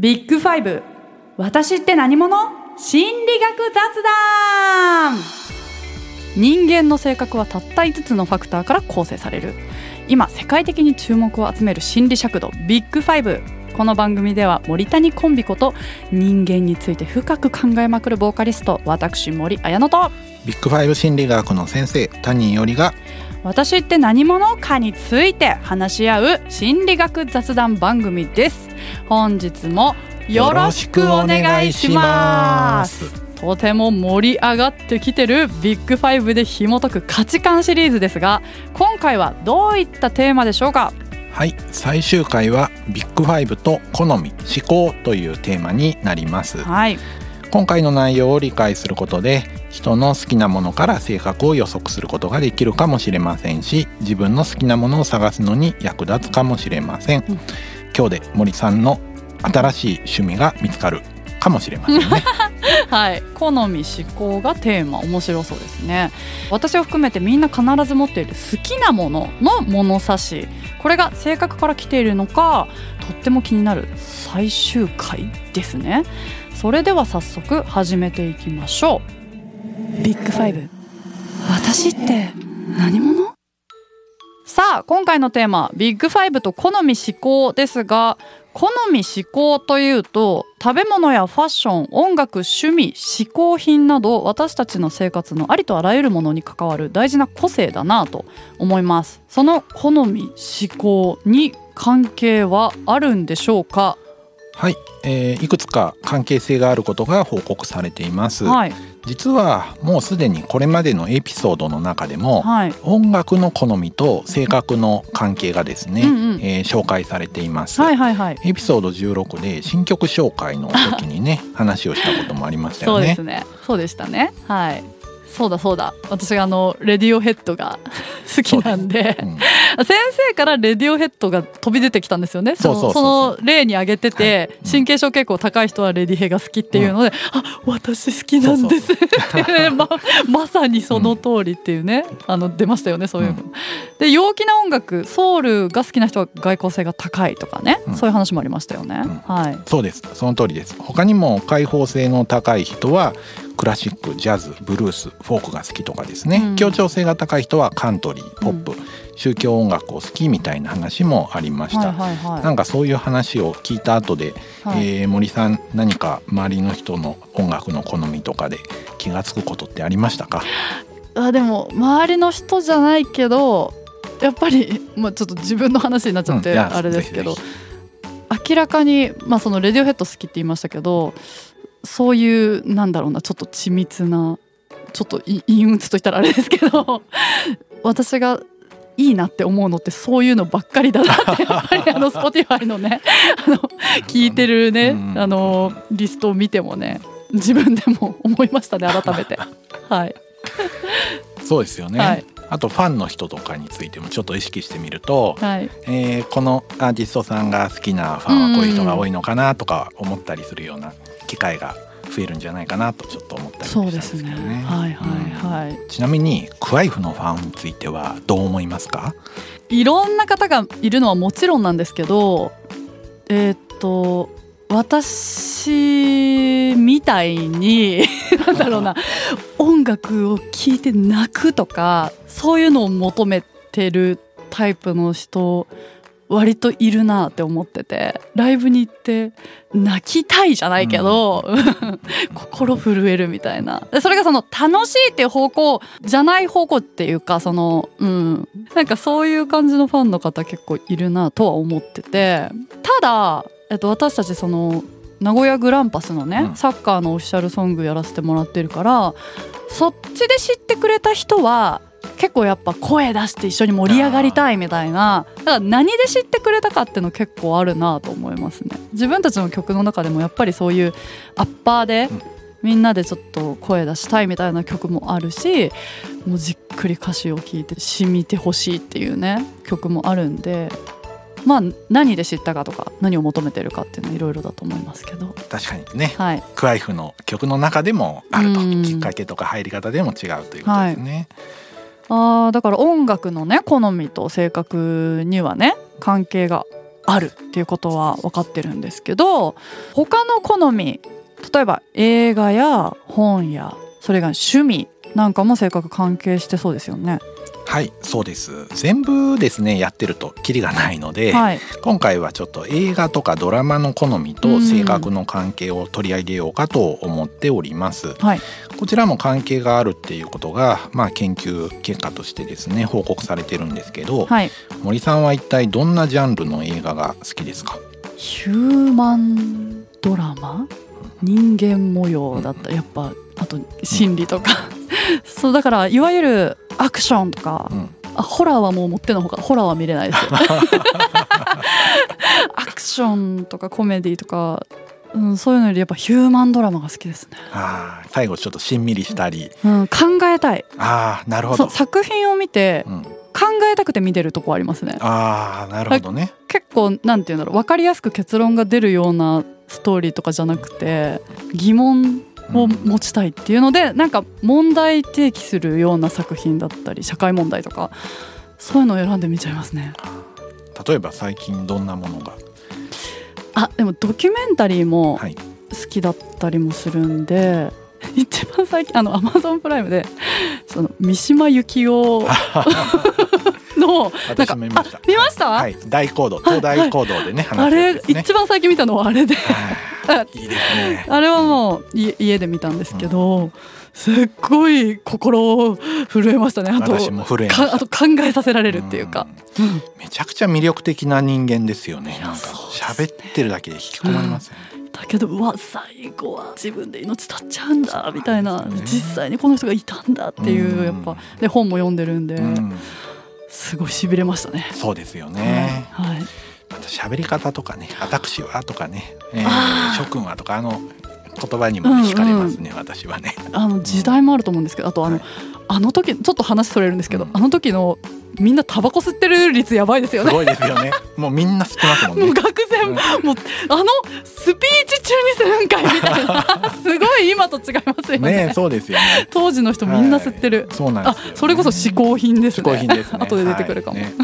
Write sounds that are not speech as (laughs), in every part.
ビッグファイブ。私って何者？心理学雑談。人間の性格はたった5つのファクターから構成される。今世界的に注目を集める心理尺度ビッグファイブ。この番組では森谷コンビこと人間について深く考えまくるボーカリスト私森綾乃と。ビッグファイブ心理学の先生谷よりが私って何者かについて話し合う心理学雑談番組です。本日もよろしくお願いします。とても盛り上がってきてる。ビッグファイブで紐解く価値観シリーズですが今回はどういったテーマでしょうか？はい最終回はビッグファイブと好み嗜好というテーマになります。はい今回の内容を理解することで人の好きなものから性格を予測することができるかもしれませんし自分の好きなものを探すのに役立つかもしれません、うん。今日で森さんの新しい趣味が見つかるかもしれませんね。(laughs) はい。好み思考がテーマ。面白そうですね。私を含めてみんな必ず持っている好きなものの物差し。これが性格から来ているのかとっても気になる最終回ですねそれでは早速始めていきましょう。ビッグファイブ。私って何者？さあ今回のテーマビッグファイブと好み思考ですが好み思考というと食べ物やファッション音楽趣味嗜好品など私たちの生活のありとあらゆるものに関わる大事な個性だなと思います。その好み思考に関係はあるんでしょうか？はい、えーいくつか関係性があることが報告されています、はい。実はもうすでにこれまでのエピソードの中でも、はい。音楽の好みと性格の関係がですね、うんうん。えー紹介されています、はいはいはい。エピソード16で新曲紹介の時にね (laughs) 話をしたこともありましたよね。そうですね。そうでしたね。はいそうだそうだ。私があのレディオヘッドが (laughs) 好きなんで。うん。先生からレディオヘッドが飛び出てきたんですよね。その例に挙げてて、はい。うん。神経症結構高い人はレディヘが好きっていうので、あ私好きなんです。って (laughs) ままさにその通りっていうね、あの出ましたよねそういうの。で陽気な音楽ソウルが好きな人は外交性が高いとかね、うん。そういう話もありましたよね。うん。はい。そうです。その通りです。他にも開放性の高い人はクラシックジャズブルースフォークが好きとかですね、うん。協調性が高い人はカントリーポップ、宗教音楽を好きみたいな話もありました、はいはいはい。なんかそういう話を聞いた後で、はい。えー森さん何か周りの人の音楽の好みとかで気が付くことってありましたか？あでも周りの人じゃないけどやっぱり、まあ、ちょっと自分の話になっちゃってうん。あれですけど、ぜ明らかに、まあ、そのレディオヘッド好きって言いましたけどそういうなんだろうなちょっと緻密なちょっとい陰鬱と言ったらあれですけど (laughs) 私がいいなって思うのってそういうのばっかりだなってやっぱりあの (laughs) Spotify のねあの聞いてるねうん。あのリストを見てもね自分でも思いましたね改めて。(laughs) はい、そうですよね、はい。あとファンの人とかについてもちょっと意識してみると、はい。えーこのアーティストさんが好きなファンはこういう人が多いのかなとか思ったりするような機会が増えるんじゃないかなとちょっと思ったりもしたんでですすけどね。ね。はいはいはい。ちなみにクワイフのファンについてはどう思いますか？いろんな方がいるのはもちろんなんですけど、えーっと私みたいに (laughs) なんだろうな音楽を聴いて泣くとかそういうのを求めてるタイプの人割といるなって思っててライブに行って泣きたいじゃないけど、(laughs) 心震えるみたいな。でそれがその楽しいっていう方向じゃない方向っていうかそのうん。なんかそういう感じのファンの方結構いるなとは思っててただ、えっと、私たちその名古屋グランパスのね、うん。サッカーのオフィシャルソングやらせてもらってるからそっちで知ってくれた人は結構やっぱ声出して一緒に盛り上がりたいみたいな。だから何で知ってくれたかっていうの結構あるなと思いますね。自分たちの曲の中でもやっぱりそういうアッパーでうん。みんなでちょっと声出したいみたいな曲もあるしもうじっくり歌詞を聴いて染みてほしいっていうね曲もあるんでまあ何で知ったかとか何を求めてるかっていうのはいろいろだと思いますけど。確かにね。はい。クワイフの曲の中でもあると。うん。きっかけとか入り方でも違うということですね。あだから音楽のね好みと性格にはね関係があるっていうことは分かってるんですけど他の好み例えば映画や本やそれが趣味なんかも性格関係してそうですよね。はいそうです。全部ですねやってるとキリがないので、はい、今回はちょっと映画とかドラマの好みと性格の関係を取り上げようかと思っております。はい、こちらも関係があるっていうことが、まあ、研究結果としてですね報告されてるんですけど、はい、森さんは一体どんなジャンルの映画が好きですか？ヒューマンドラマ？人間模様だった。やっぱあと心理とか、(laughs) そうだからいわゆるアクションとか、うん。あホラーはもう持ってのほかホラーは見れないですよ。(laughs) アクションとかコメディとか、うん、そういうのよりやっぱヒューマンドラマが好きですね、あー最後ちょっとしんみりしたり。うん、考えたい。ああなるほど。作品を見てうん、考えたくて見てるとこありますね。ああなるほどね。結構なんていうんだろう分かりやすく結論が出るようなストーリーとかじゃなくて疑問を持ちたいっていうので、なんか問題提起するような作品だったり社会問題とかそういうのを選んで見ちゃいますね。例えば最近どんなものが？あでもドキュメンタリーもはい。好きだったりもするんで、(laughs) 一番最近あのアマゾンプライムでその三島由紀夫 (laughs) のなん私かも見ました。あ見ました、はい。大行動。東大行動でね、あ話れですね。一番最近見たのはあれで。はい。(laughs) いいですね。あれはもうい家で見たんですけど、すっごい心震えましたね。あとあと考えさせられるっていうか、うん。めちゃくちゃ魅力的な人間ですよね。なんか喋ってるだけで引き込まれますよね、だけどうわ最後は自分で命絶っちゃうんだみたいな、ね。実際にこの人がいたんだっていう、うんやっぱで本も読んでるんで、うんすごいしびれましたね。そうですよね、はい、はい。また喋り方とかね「私は」とかね「えあー。ー、諸君は」とかあの言葉にも惹かれますね、私はね。あの時代もあると思うんですけどあとあの、はい。あの時ちょっと話それるんですけど、うん。あの時のみんなタバコ吸ってる率やばいですよね。すごいですよね。もうみんな吸ってますもんね。もう学生も、もうあのスピーチ中にするんかいみたいな (laughs) すごい今と違いますよねねそうですよね。当時の人みんな吸ってる、はいそうなんね。それこそ嗜好品ですね嗜好品ですね。後で出てくるかも、はいね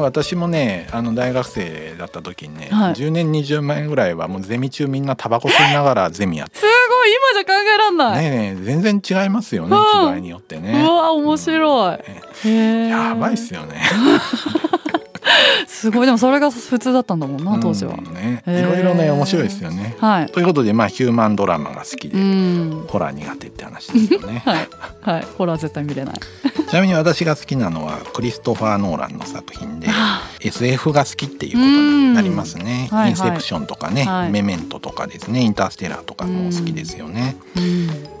私もね、あの大学生だった時にね、はい10年20年ぐらいはもうゼミ中みんなタバコ吸いながらゼミやってすごい今じゃ考えらんない、ねえねえ全然違いますよね、うん。時代によってね。うわ面白い、やばいっすよね。(laughs) すごい。でもそれが普通だったんだもんな当時は、うんね、いろいろね面白いですよね。はい。ということでまあヒューマンドラマが好きうで、ん。ホラー苦手って話ですよね。(laughs) はい。はい。ホラー絶対見れない。(laughs) ちなみに私が好きなのはクリストファー・ノーランの作品であ SF が好きっていうことになりますね。うん。はいはい。インセプションとかね、はい。メメントとかですね。インターステラーとかも好きですよね。う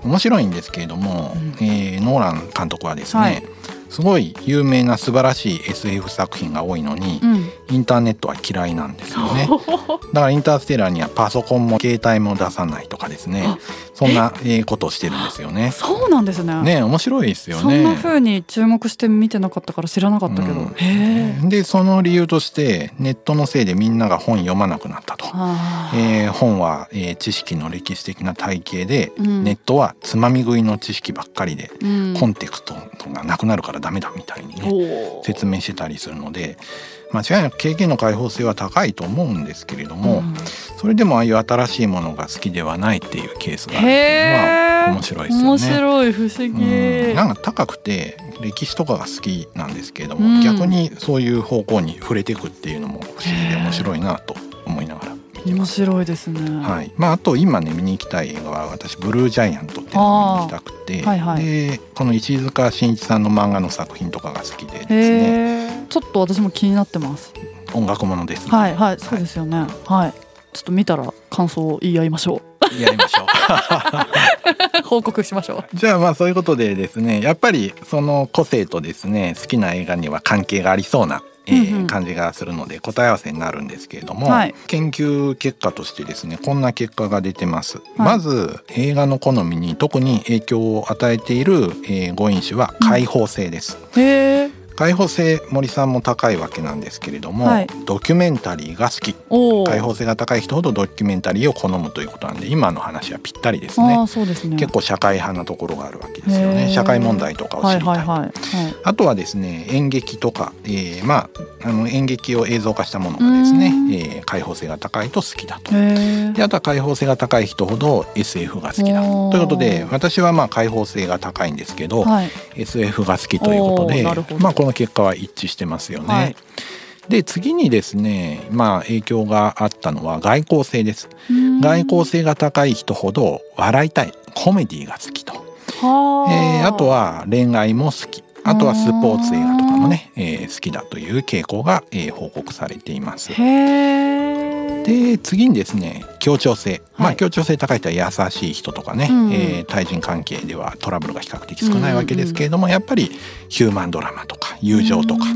ん。面白いんですけれども、うん。えーノーラン監督はですね、はい。すごい有名な素晴らしい SF 作品が多いのに、うん。インターネットは嫌いなんですよね。(laughs) だからインターステラーにはパソコンも携帯も出さないとかですね。あそんなえーことをしてるんですよね。そうなんですね。ね面白いですよね。そんな風に注目して見てなかったから知らなかったけど、うん。でその理由としてネットのせいでみんなが本読まなくなったと。えー本は、えー知識の歴史的な体系で、うん。ネットはつまみ食いの知識ばっかりで、うん。コンテクストがなくなるからダメだみたいにね説明してたりするので間違いなく経験の開放性は高いと思うんですけれども、うん。それでもああいう新しいものが好きではないっていうケースがあるっていうのへはえ面白いですよね。面白い不思議、うん、なんか高くて歴史とかが好きなんですけれども、うん。逆にそういう方向に触れていくっていうのも不思議で面白いなと思いながら。見ます。白いですね、はい。まあ、あと今ね見に行きたい映画は私「ブルージャイアント」っていうのを見に行きたくて、はいはい。でこの石塚真一さんの漫画の作品とかが好きでですね。ちょっと私も気になってます。音楽ものですね、はいはいそうですよね。はい、ちょっと見たら感想を言い合いましょやりましょう。う。(laughs) 報告しましょう。じゃあまあそういうことでですねやっぱりその個性とですね好きな映画には関係がありそうな、えーうんうん。感じがするので答え合わせになるんですけれども、はい。研究結果としてですねこんな結果が出てます、まず映画の好みに特に影響を与えている、えー、語因子は開放性です、へえ開放性森さんも高いわけなんですけれども、はい。ドキュメンタリーが好き。開放性が高い人ほどドキュメンタリーを好むということなんで今の話はぴったりですね。ね。結構社会派なところがあるわけですよね。社会問題とかを知りたい,、はいはいはいはい。あとはですね演劇とか、えーまああの演劇を映像化したものがですねうん、えー開放性が高いと好きだと。へであとは開放性が高い人ほど SF が好きだと。いうことで私はまあ開放性が高いんですけど、はい。SF が好きということでまあ、この結果は一致してますよね。はい。で次にですね、まあ、影響があったのは外交性です。うん。外交性が高い人ほど笑いたいコメディが好きと、はえーあとは恋愛も好き。あとはスポーツ映画とかもね、えー好きだという傾向が、えー報告されています。で次にですね協調性、まはい。あ協調性高い人は優しい人とかね、うんうん。えー対人関係ではトラブルが比較的少ないわけですけれども、やっぱりヒューマンドラマとか友情とか、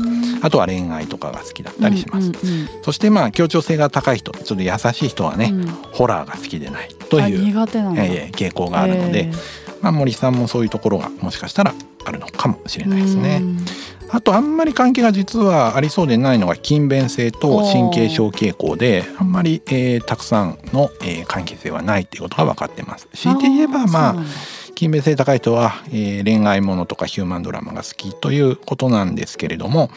あとは恋愛とかが好きだったりします。うんうんそしてまあ協調性が高い人ちょっと優しい人はね、うん。ホラーが好きでないとあいう、えー傾向があるので、へーまあ、森さんもそういうところがもしかしたらあるのかもしれないですねう。んあとあんまり関係が実はありそうでないのが勤勉性と神経症傾向であんまり、えーたくさんの、えー関係性はないっていうことが分かってます。強いて言えばまあ勤勉性高い人は、えー恋愛ものとかヒューマンドラマが好きということなんですけれども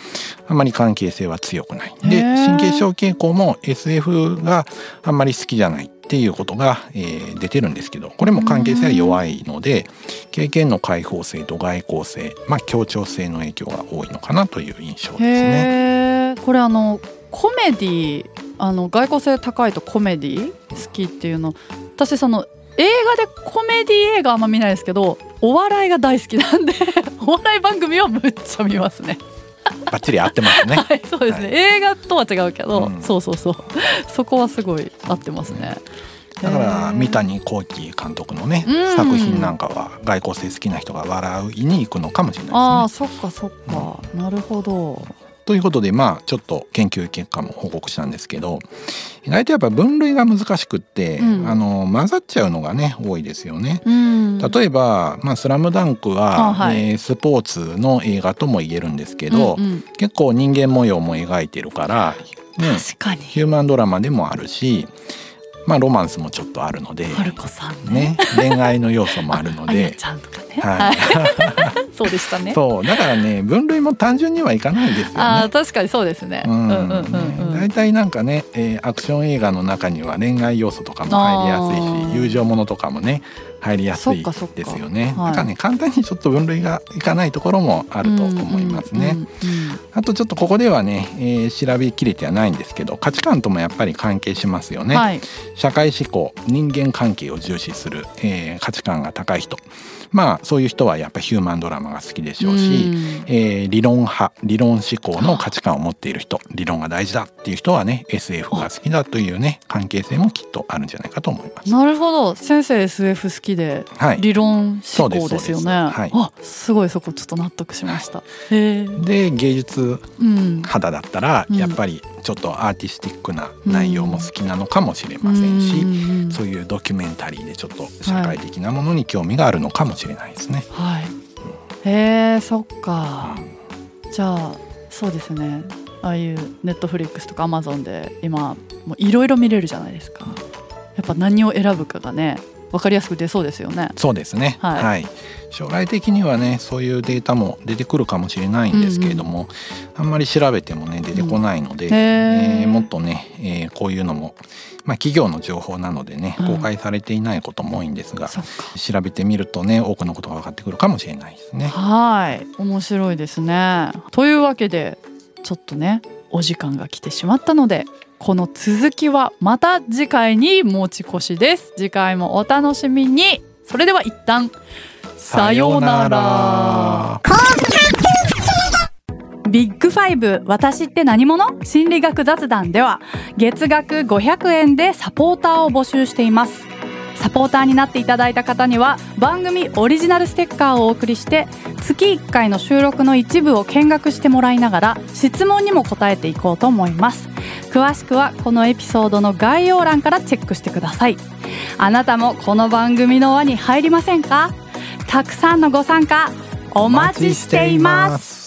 あんまり関係性は強くない。で神経症傾向も SF があんまり好きじゃないっていうことが、えー出てるんですけどこれも関係性は弱いので経験の開放性と外交性、まあ、協調性の影響が多いのかなという印象ですね。これあのコメディあの外交性高いとコメディ好きっていうの私その映画でコメディ映画あんま見ないですけどお笑いが大好きなんで (laughs) お笑い番組はむっちゃ見ますね。バッチリ合ってますね。はいそうですね、は映画とは違うけど、うんそうそうそうそこはすごい合ってますね。だから三谷幸喜監督のね、うん作品なんかは外交性好きな人が笑いに行くのかもしれああないですね。そっかそっか、なるほど。ということでまあちょっと研究結果も報告したんですけど意外とやっぱ分類が難しくって、うん。あの混ざっちゃうのがね多いですよね。うん。例えば「まあ、スラムダンクは、あはい。えースポーツの映画とも言えるんですけど、うんうん。結構人間模様も描いてるから、ね、確かに。ヒューマンドラマでもあるし、まあ、ロマンスもちょっとあるので、ね。ね、恋愛の要素もあるので。(laughs) ちゃんとかね、はい (laughs) そうでしたねそうだからね分類も単純にはいかないですよね。あー確かにそうですね。ううんんうんうんうん。大体なんかね、えーアクション映画の中には恋愛要素とかも入りやすいし友情ものとかもね入りやすいですよね。はいだからね簡単にちょっと分類がいかないところもあると思いますね。あとちょっとここではね、えー調べきれてはないんですけど価値観ともやっぱり関係しますよね。はい。社会思考人間関係を重視する、えー価値観が高い人まあそういう人はやっぱヒューマンドラマが好きでしょうし、うんえー理論派理論思考の価値観を持っている人理論が大事だっていう人はね SF が好きだというね関係性もきっとあるんじゃないかと思います。なるほど。先生 SF 好きではい、理論思考ですよね。はいあ、すごいそこちょっと納得しました。へえ。で芸術うん。肌だったらうんやっぱりちょっとアーティスティックな内容も好きなのかもしれませんし、うんうんそういうドキュメンタリーでちょっと社会的なものに興味があるのかもしれないですね。はい。へえ、そっか。じゃあそうですね。ああいうネットフリックスとかアマゾンで今いろいろ見れるじゃないですか。やっぱ何を選ぶかがね分かりやすく出そうですよね。そうですね、はいはい、将来的にはねそういうデータも出てくるかもしれないんですけれども、あんまり調べてもね出てこないので、へーえーもっとね、えーこういうのも、まあ、企業の情報なのでねうん公開されていないことも多いんですが、そっか。調べてみるとね多くのことが分かってくるかもしれないですね。はい面白いですね。というわけでちょっとねお時間が来てしまったのでこの続きはまた次回に持ち越しです。次回もお楽しみに。それでは一旦さようなら。ビッグファイブ私って何者？心理学雑談では月額500円でサポーターを募集していますサポーターになっていただいた方には番組オリジナルステッカーをお送りして月1回の収録の一部を見学してもらいながら質問にも答えていこうと思います詳しくはこのエピソードの概要欄からチェックしてください。あなたもこの番組の輪に入りませんか？たくさんのご参加お待ちしています。